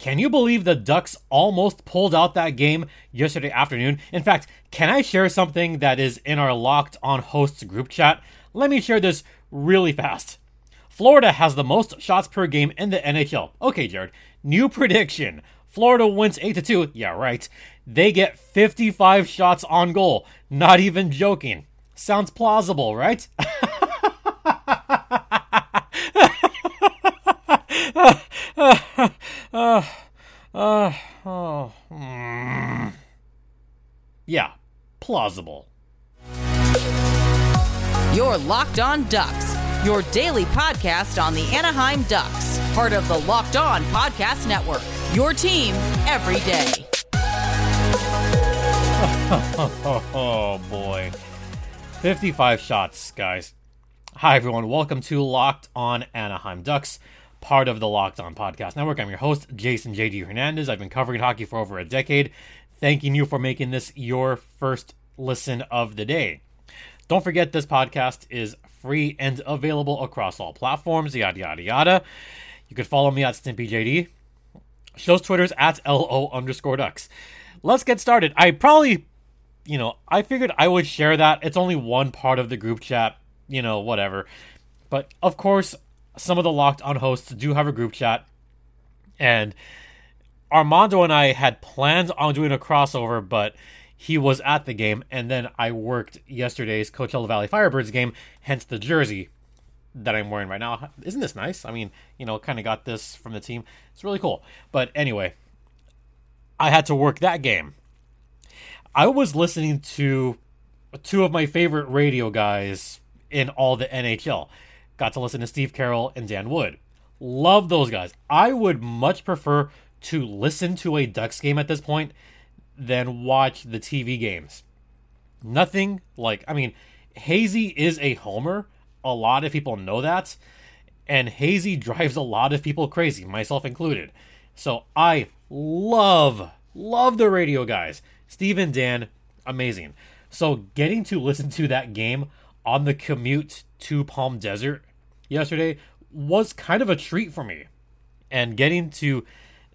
Can you believe the Ducks almost pulled out that game yesterday afternoon? In fact, can I share something that is in our locked on hosts group chat? Let me share this really fast. Florida has the most shots per game in the NHL. Okay, Jared. New prediction. Florida wins 8 to 2. Yeah, right. They get 55 shots on goal. Not even joking. Sounds plausible, right? uh, uh, oh, mm. Yeah, plausible. You're Locked On Ducks, your daily podcast on the Anaheim Ducks, part of the Locked On Podcast Network. Your team every day. oh boy. 55 shots, guys. Hi, everyone. Welcome to Locked On Anaheim Ducks, part of the Locked On Podcast Network. I'm your host, Jason JD Hernandez. I've been covering hockey for over a decade. Thanking you for making this your first listen of the day. Don't forget, this podcast is free and available across all platforms, yada, yada, yada. You can follow me at StimpyJD. Show's Twitter's at LO underscore ducks. Let's get started. I probably, you know, I figured I would share that. It's only one part of the group chat you know, whatever. But of course, some of the locked on hosts do have a group chat. And Armando and I had planned on doing a crossover, but he was at the game. And then I worked yesterday's Coachella Valley Firebirds game, hence the jersey that I'm wearing right now. Isn't this nice? I mean, you know, kind of got this from the team. It's really cool. But anyway, I had to work that game. I was listening to two of my favorite radio guys in all the NHL. Got to listen to Steve Carroll and Dan Wood. Love those guys. I would much prefer to listen to a Ducks game at this point than watch the TV games. Nothing like, I mean, Hazy is a homer. A lot of people know that. And Hazy drives a lot of people crazy, myself included. So I love, love the radio guys. Steve and Dan, amazing. So getting to listen to that game on the commute to Palm Desert yesterday was kind of a treat for me. And getting to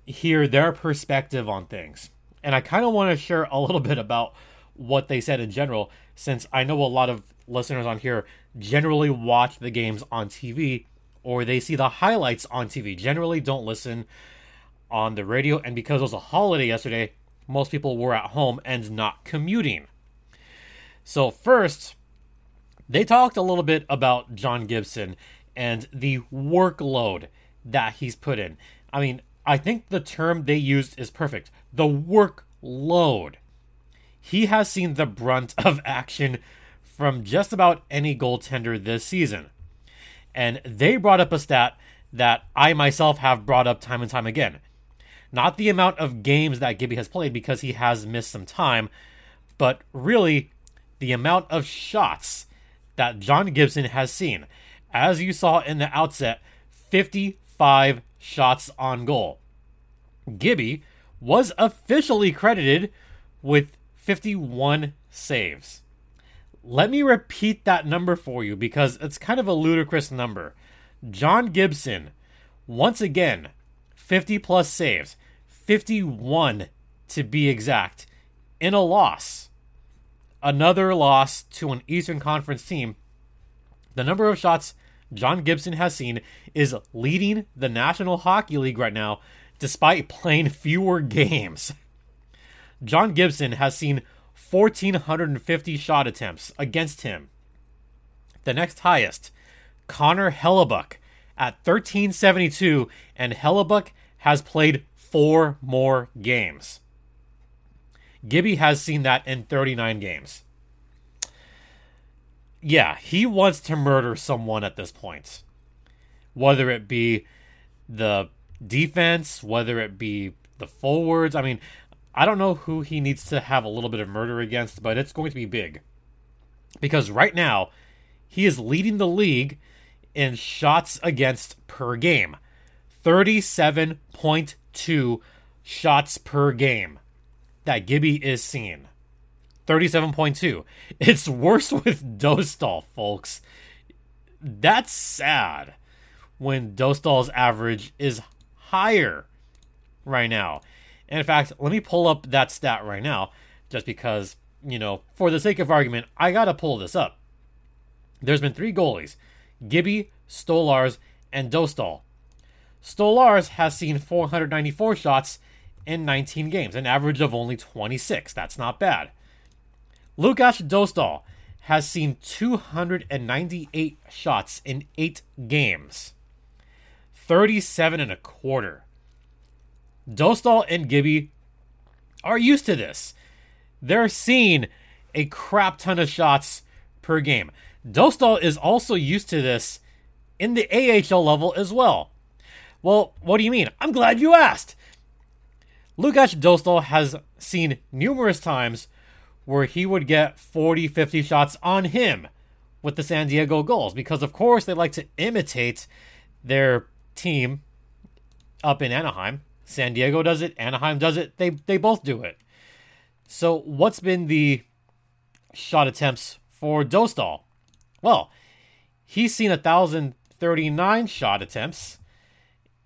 hear their perspective on things. And I kind of want to share a little bit about what they said in general, since I know a lot of listeners on here generally watch the games on TV or they see the highlights on TV, generally don't listen on the radio. And because it was a holiday yesterday, most people were at home and not commuting. So, first, they talked a little bit about John Gibson and the workload that he's put in. I mean, I think the term they used is perfect. The workload. He has seen the brunt of action from just about any goaltender this season. And they brought up a stat that I myself have brought up time and time again. Not the amount of games that Gibby has played because he has missed some time, but really the amount of shots that John Gibson has seen. As you saw in the outset, 55 shots on goal. Gibby was officially credited with 51 saves. Let me repeat that number for you because it's kind of a ludicrous number. John Gibson, once again, 50 plus saves, 51 to be exact, in a loss another loss to an Eastern Conference team, the number of shots John Gibson has seen is leading the National Hockey League right now, despite playing fewer games. John Gibson has seen 1,450 shot attempts against him. The next highest, Connor Hellebuyck at 1372, and Hellebuyck has played four more games. Gibby has seen that in 39 games. Yeah, he wants to murder someone at this point. Whether it be the defense, whether it be the forwards. I mean, I don't know who he needs to have a little bit of murder against, but it's going to be big. Because right now, he is leading the league in shots against per game 37.2 shots per game that Gibby is seeing. 37.2. It's worse with Dostal, folks. That's sad when Dostal's average is higher. right now. And in fact, let me pull up that stat right now, just because, you know, for the sake of argument, I gotta pull this up. There's been three goalies Gibby, Stolarz, and Dostal. Stolarz has seen 494 shots in 19 games, an average of only 26. That's not bad. Lukas Dostal has seen 298 shots in 8 games. 37 and a quarter. Dostal and Gibby are used to this. They're seeing a crap ton of shots per game. Dostal is also used to this in the AHL level as well. Well, what do you mean? I'm glad you asked. Lukas Dostal has seen numerous times where he would get 40, 50 shots on him with the San Diego Gulls because, of course, they like to imitate their team up in Anaheim. San Diego does it, Anaheim does it. They they both do it. So, what's been the shot attempts for Dostal? Well, he's seen 1,039 shot attempts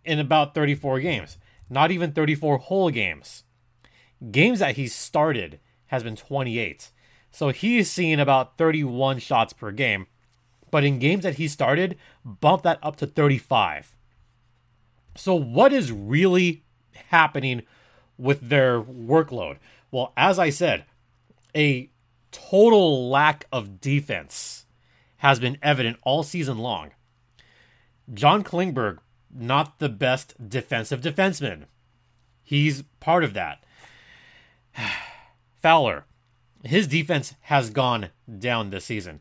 in about 34 games. Not even 34 whole games. Games that he started has been 28. So he's seen about 31 shots per game. But in games that he started, bump that up to 35. So, what is really happening with their workload? Well, as I said, a total lack of defense has been evident all season long. John Klingberg, not the best defensive defenseman. He's part of that. Fowler, his defense has gone down this season.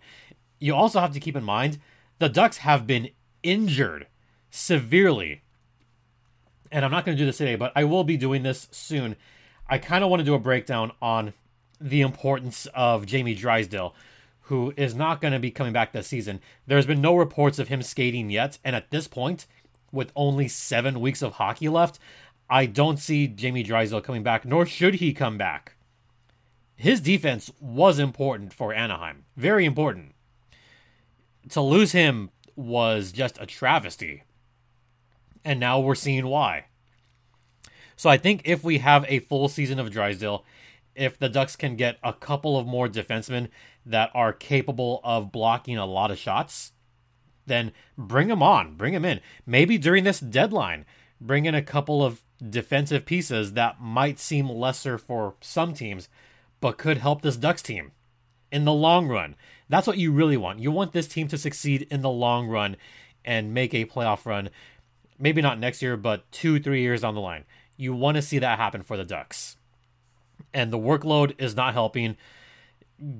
You also have to keep in mind the Ducks have been injured severely. And I'm not going to do this today, but I will be doing this soon. I kind of want to do a breakdown on the importance of Jamie Drysdale, who is not going to be coming back this season. There's been no reports of him skating yet, and at this point, with only seven weeks of hockey left, I don't see Jamie Drysdale coming back, nor should he come back his defense was important for Anaheim. Very important. To lose him was just a travesty. And now we're seeing why. So I think if we have a full season of Drysdale, if the Ducks can get a couple of more defensemen that are capable of blocking a lot of shots, then bring them on, bring them in. Maybe during this deadline, bring in a couple of defensive pieces that might seem lesser for some teams, but could help this Ducks team in the long run. That's what you really want. You want this team to succeed in the long run and make a playoff run. Maybe not next year, but two, three years down the line. You want to see that happen for the Ducks. And the workload is not helping.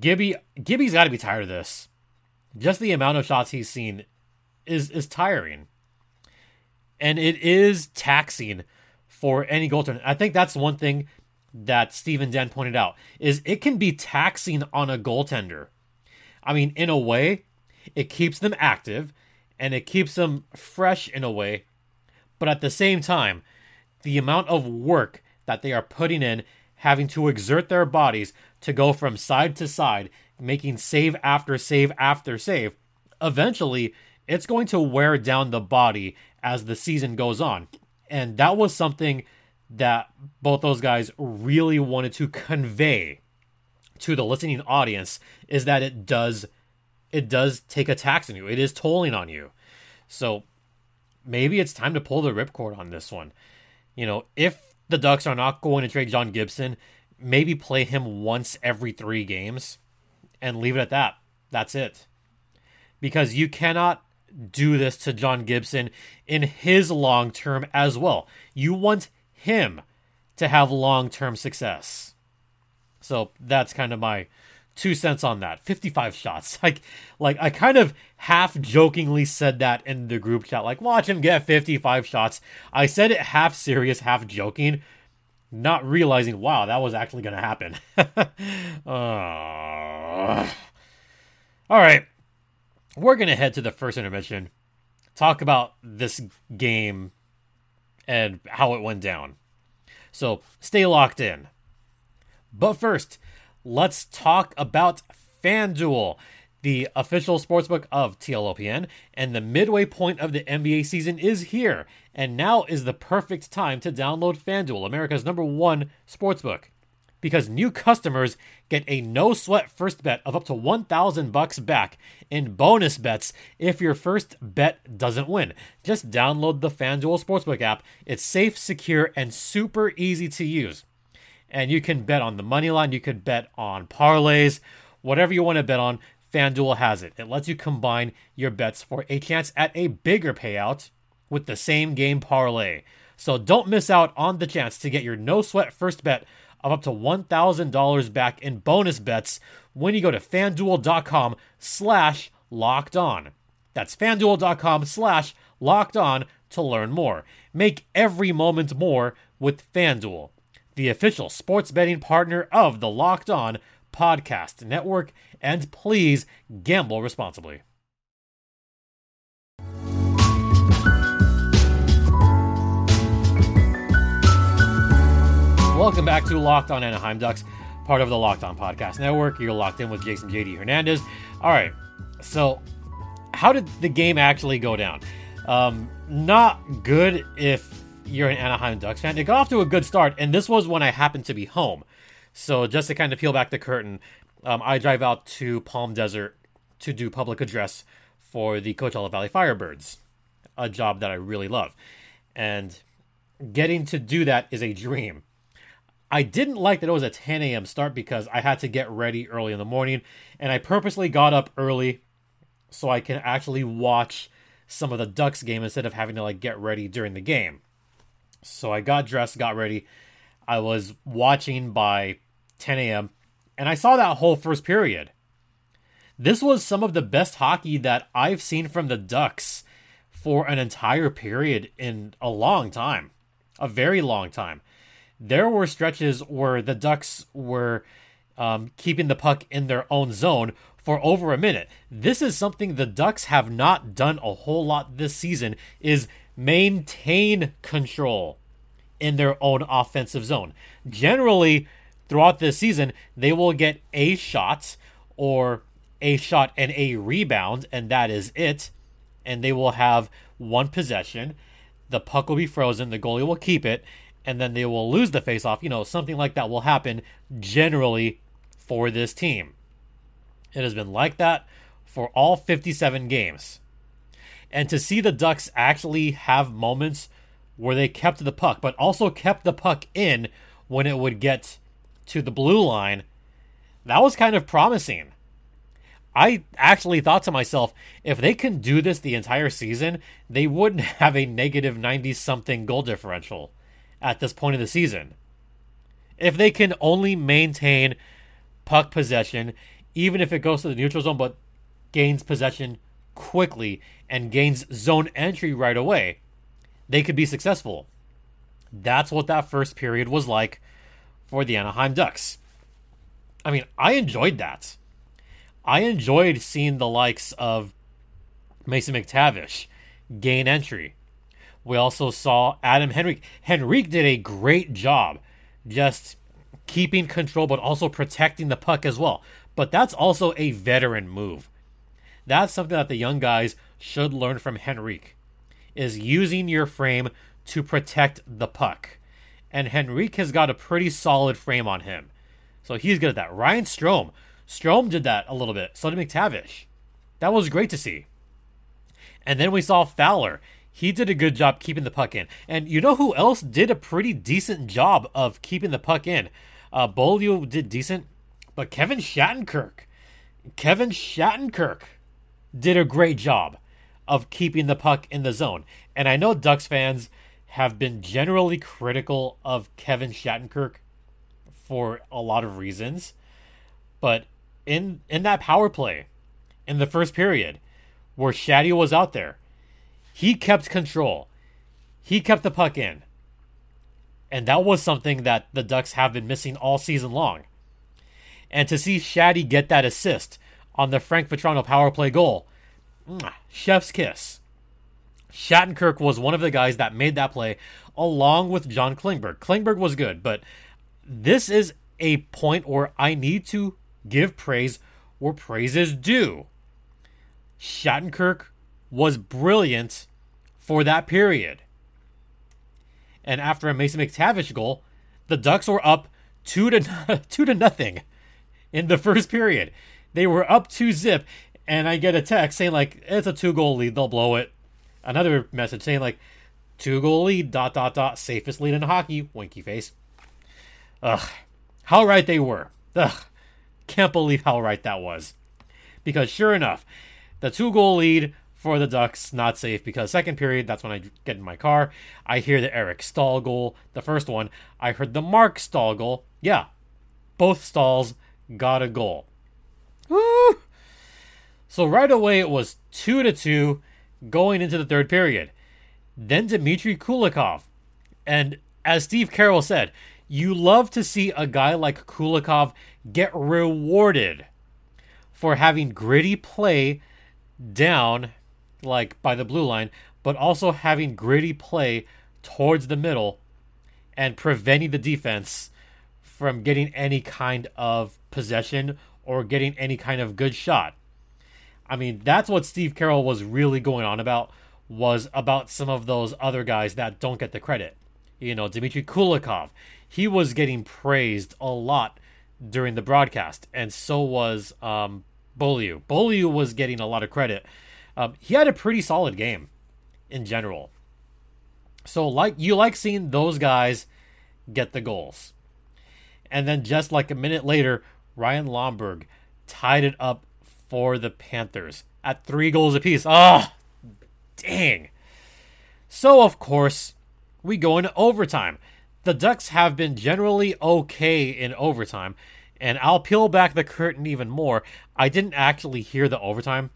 Gibby Gibby's got to be tired of this. Just the amount of shots he's seen is is tiring. And it is taxing for any goaltender. I think that's one thing that Steve and Dan pointed out is it can be taxing on a goaltender. I mean, in a way, it keeps them active and it keeps them fresh in a way, but at the same time, the amount of work that they are putting in, having to exert their bodies to go from side to side, making save after save after save, eventually it's going to wear down the body as the season goes on. And that was something that both those guys really wanted to convey to the listening audience is that it does it does take a tax on you. It is tolling on you. So maybe it's time to pull the ripcord on this one. You know, if the Ducks are not going to trade John Gibson, maybe play him once every 3 games and leave it at that. That's it. Because you cannot do this to John Gibson in his long term as well. You want him to have long term success. So that's kind of my two cents on that. 55 shots. Like like I kind of half jokingly said that in the group chat like watch him get 55 shots. I said it half serious, half joking, not realizing wow, that was actually going to happen. all right. We're going to head to the first intermission. Talk about this game and how it went down. So stay locked in. But first, let's talk about FanDuel, The official sportsbook of TLOPN and the midway point of the NBA season is here, and now is the perfect time to download FanDuel, America's number one sportsbook. Because new customers get a no sweat first bet of up to 1000 bucks back in bonus bets if your first bet doesn't win. Just download the FanDuel Sportsbook app. It's safe, secure, and super easy to use. And you can bet on the money line, you could bet on parlays, whatever you want to bet on. FanDuel has it. It lets you combine your bets for a chance at a bigger payout with the same game parlay. So don't miss out on the chance to get your no sweat first bet of up to $1,000 back in bonus bets when you go to fanduel.com slash locked on. That's fanduel.com slash locked on to learn more. Make every moment more with FanDuel, the official sports betting partner of the Locked On Podcast Network. And please gamble responsibly. Welcome back to Locked On Anaheim Ducks, part of the Locked On Podcast Network. You're locked in with Jason JD Hernandez. All right, so how did the game actually go down? Um, not good if you're an Anaheim Ducks fan. It got off to a good start, and this was when I happened to be home. So just to kind of peel back the curtain, um, I drive out to Palm Desert to do public address for the Coachella Valley Firebirds, a job that I really love. And getting to do that is a dream. I didn't like that it was a 10 a.m. start because I had to get ready early in the morning, and I purposely got up early so I can actually watch some of the Ducks game instead of having to like get ready during the game. So I got dressed, got ready. I was watching by 10 a.m. and I saw that whole first period. This was some of the best hockey that I've seen from the Ducks for an entire period in a long time, a very long time there were stretches where the Ducks were um, keeping the puck in their own zone for over a minute. This is something the Ducks have not done a whole lot this season is maintain control in their own offensive zone. Generally, throughout this season, they will get a shot or a shot and a rebound, and that is it. And they will have one possession. The puck will be frozen. The goalie will keep it and then they will lose the faceoff. You know, something like that will happen generally for this team. It has been like that for all 57 games. And to see the Ducks actually have moments where they kept the puck, but also kept the puck in when it would get to the blue line, that was kind of promising. I actually thought to myself, if they can do this the entire season, they wouldn't have a negative 90 something goal differential at this point of the season. If they can only maintain puck possession, even if it goes to the neutral zone, but gains possession quickly and gains zone entry right away, they could be successful. That's what that first period was like for the Anaheim Ducks. I mean, I enjoyed that. I enjoyed seeing the likes of Mason McTavish gain entry. We also saw Adam Henrique. Henrique did a great job just keeping control, but also protecting the puck as well. But that's also a veteran move. That's something that the young guys should learn from Henrique is using your frame to protect the puck. And Henrique has got a pretty solid frame on him. So he's good at that. Ryan Strome. Strome did that a little bit. So did McTavish. That was great to see. And then we saw Fowler he did a good job keeping the puck in. And you know who else did a pretty decent job of keeping the puck in? Uh, Beaulieu did decent, but Kevin Shattenkirk, Kevin Shattenkirk did a great job of keeping the puck in the zone. And I know Ducks fans have been generally critical of Kevin Shattenkirk for a lot of reasons, but in in that power play in the first period where Shaddy was out there he kept control. He kept the puck in. And that was something that the Ducks have been missing all season long. And to see Shaddy get that assist on the Frank Vatrano power play goal, chef's kiss. Shattenkirk was one of the guys that made that play along with John Klingberg. Klingberg was good, but this is a point where I need to give praise where praise is due. Shattenkirk was brilliant for that period. And after a Mason McTavish goal, the Ducks were up two to two to nothing in the first period. They were up two zip, and I get a text saying like it's a two goal lead, they'll blow it. Another message saying like two goal lead dot dot dot safest lead in hockey, winky face. Ugh, how right they were. Ugh, can't believe how right that was. Because sure enough, the two goal lead for the Ducks not safe because second period. That's when I get in my car. I hear the Eric Staal goal the first one. I heard the Mark Staal goal. Yeah both Staals got a goal. Woo! so right away it was 2 to 2 going into the third period. Then Dmitry Kulikov. And as Steve Carroll said you love to see a guy like Kulikov get rewarded for having gritty play down like by the blue line, but also having gritty play towards the middle and preventing the defense from getting any kind of possession or getting any kind of good shot. I mean, that's what Steve Carroll was really going on about was about some of those other guys that don't get the credit. You know, Dmitry Kulikov, he was getting praised a lot during the broadcast, and so was um. Beaulieu was getting a lot of credit um, he had a pretty solid game in general. So like you like seeing those guys get the goals. And then just like a minute later, Ryan Lomberg tied it up for the Panthers at three goals apiece. Ah, oh, dang. So of course, we go into overtime. The Ducks have been generally okay in overtime, and I'll peel back the curtain even more. I didn't actually hear the overtime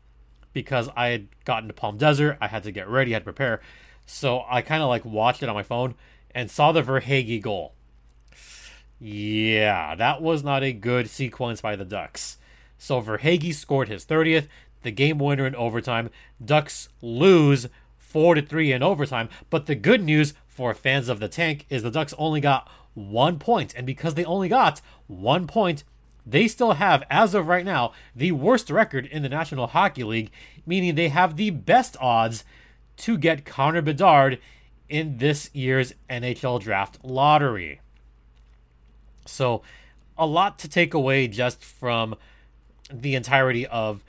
because I had gotten to Palm Desert. I had to get ready, I had to prepare. So I kind of like watched it on my phone and saw the Verhaeghe goal. Yeah, that was not a good sequence by the Ducks. So Verhaeghe scored his 30th, the game winner in overtime. Ducks lose 4 to 3 in overtime, but the good news for fans of the tank is the Ducks only got 1 point and because they only got 1 point, they still have, as of right now, the worst record in the National Hockey League, meaning they have the best odds to get Connor Bedard in this year's NHL draft lottery. So, a lot to take away just from the entirety of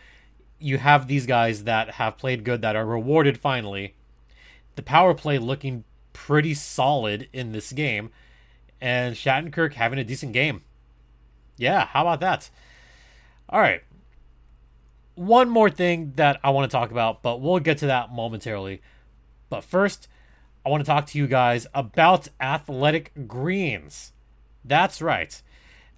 you have these guys that have played good that are rewarded finally. The power play looking pretty solid in this game, and Shattenkirk having a decent game. Yeah, how about that? All right. One more thing that I want to talk about, but we'll get to that momentarily. But first, I want to talk to you guys about Athletic Greens. That's right.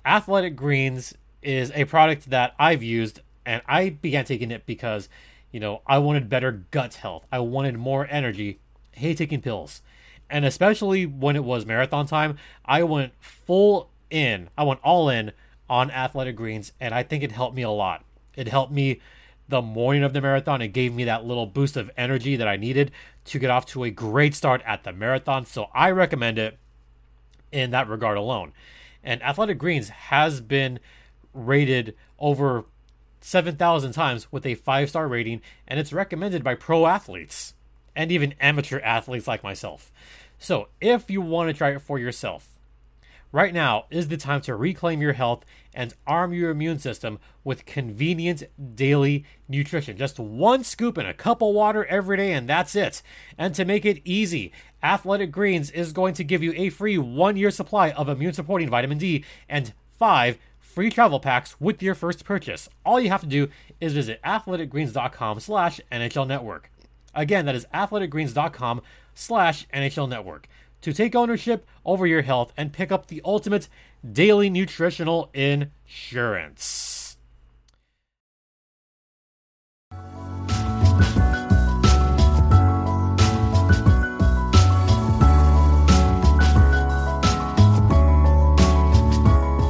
Athletic Greens is a product that I've used, and I began taking it because, you know, I wanted better gut health. I wanted more energy. Hate taking pills. And especially when it was marathon time, I went full in. I went all in on Athletic Greens, and I think it helped me a lot. It helped me the morning of the marathon. It gave me that little boost of energy that I needed to get off to a great start at the marathon. So I recommend it in that regard alone. And Athletic Greens has been rated over 7,000 times with a five star rating, and it's recommended by pro athletes and even amateur athletes like myself. So if you want to try it for yourself, Right now is the time to reclaim your health and arm your immune system with convenient daily nutrition. Just one scoop in a cup of water every day, and that's it. And to make it easy, Athletic Greens is going to give you a free one year supply of immune supporting vitamin D and five free travel packs with your first purchase. All you have to do is visit athleticgreens.com slash NHL Network. Again, that is athleticgreens.com slash NHL Network to take ownership over your health and pick up the ultimate daily nutritional insurance.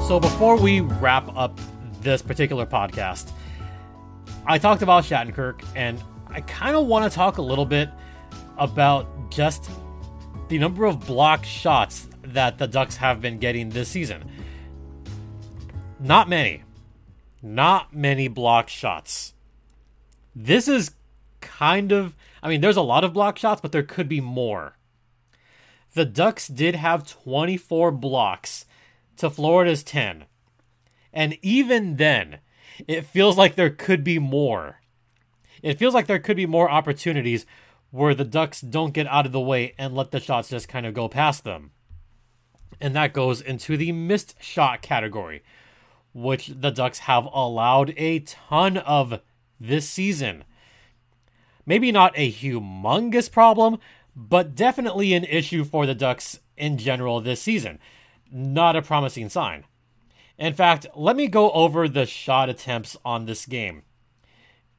So, before we wrap up this particular podcast, I talked about Shattenkirk, and I kind of want to talk a little bit about just the number of block shots that the Ducks have been getting this season. Not many. Not many block shots. This is kind of, I mean, there's a lot of block shots, but there could be more. The Ducks did have 24 blocks to Florida's 10. And even then, it feels like there could be more. It feels like there could be more opportunities where the Ducks don't get out of the way and let the shots just kind of go past them. And that goes into the missed shot category, which the Ducks have allowed a ton of this season. Maybe not a humongous problem, but definitely an issue for the Ducks in general this season. Not a promising sign. In fact, let me go over the shot attempts on this game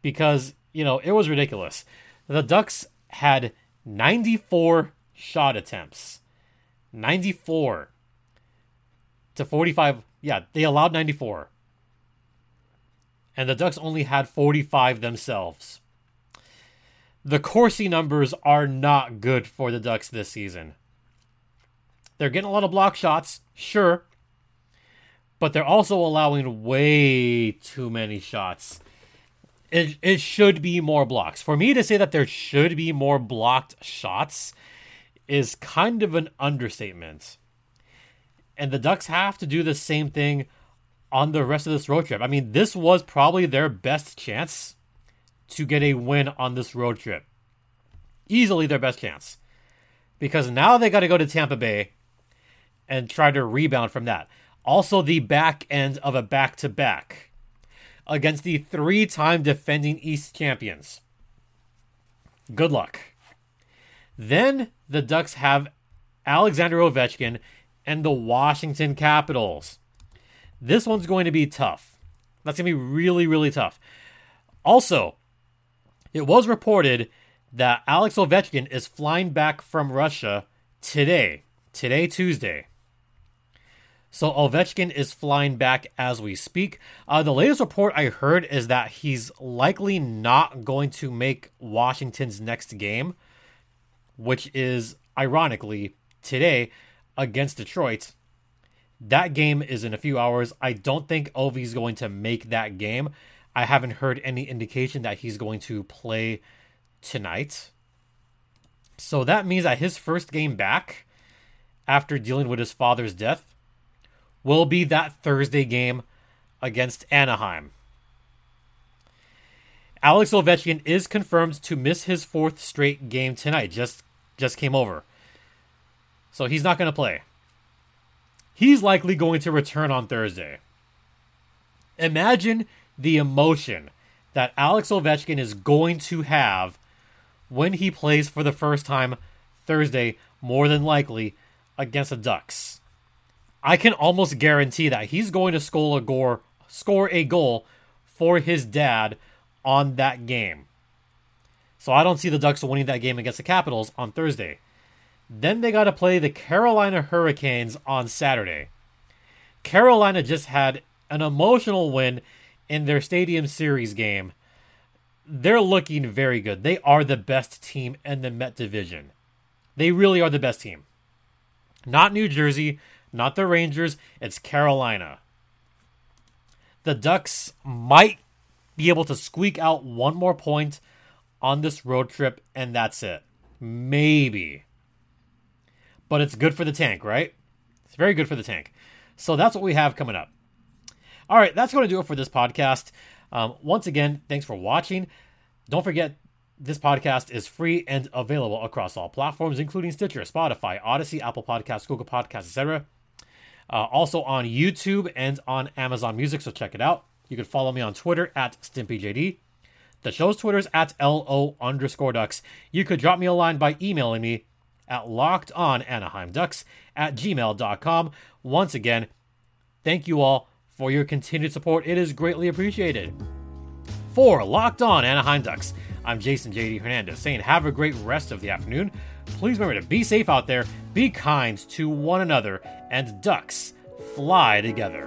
because, you know, it was ridiculous. The Ducks had 94 shot attempts. 94 to 45. Yeah, they allowed 94. And the Ducks only had 45 themselves. The Corsi numbers are not good for the Ducks this season. They're getting a lot of block shots, sure, but they're also allowing way too many shots it, it should be more blocks. For me to say that there should be more blocked shots is kind of an understatement. And the Ducks have to do the same thing on the rest of this road trip. I mean, this was probably their best chance to get a win on this road trip. Easily their best chance. Because now they got to go to Tampa Bay and try to rebound from that. Also, the back end of a back to back against the three time defending East champions. Good luck. Then the Ducks have Alexander Ovechkin and the Washington Capitals. This one's going to be tough. That's going to be really, really tough. Also, it was reported that Alex Ovechkin is flying back from Russia today, today, Tuesday. So Ovechkin is flying back as we speak. Uh, the latest report I heard is that he's likely not going to make Washington's next game, which is ironically today against Detroit. That game is in a few hours. I don't think Ovi's going to make that game. I haven't heard any indication that he's going to play tonight. So that means that his first game back after dealing with his father's death will be that Thursday game against Anaheim. Alex Ovechkin is confirmed to miss his fourth straight game tonight. Just just came over. So he's not going to play. He's likely going to return on Thursday. Imagine the emotion that Alex Ovechkin is going to have when he plays for the first time Thursday, more than likely against the Ducks. I can almost guarantee that he's going to score a goal, score a goal for his dad on that game. So I don't see the Ducks winning that game against the Capitals on Thursday. Then they got to play the Carolina Hurricanes on Saturday. Carolina just had an emotional win in their Stadium Series game. They're looking very good. They are the best team in the Met division. They really are the best team. Not New Jersey, not the Rangers, it's Carolina. The Ducks might be able to squeak out one more point on this road trip, and that's it. Maybe. But it's good for the tank, right? It's very good for the tank. So that's what we have coming up. All right, that's going to do it for this podcast. Um, once again, thanks for watching. Don't forget, this podcast is free and available across all platforms, including Stitcher, Spotify, Audacy, Apple Podcasts, Google Podcasts, etc. Uh, also on YouTube and on Amazon Music, so check it out. You can follow me on Twitter at StimpyJD. The show's Twitter is at LO underscore ducks. You could drop me a line by emailing me at lockedonanaheimducks at gmail.com. Once again, thank you all for your continued support. It is greatly appreciated. For Locked On Anaheim Ducks, I'm Jason JD Hernandez saying have a great rest of the afternoon. Please remember to be safe out there, be kind to one another, and ducks fly together.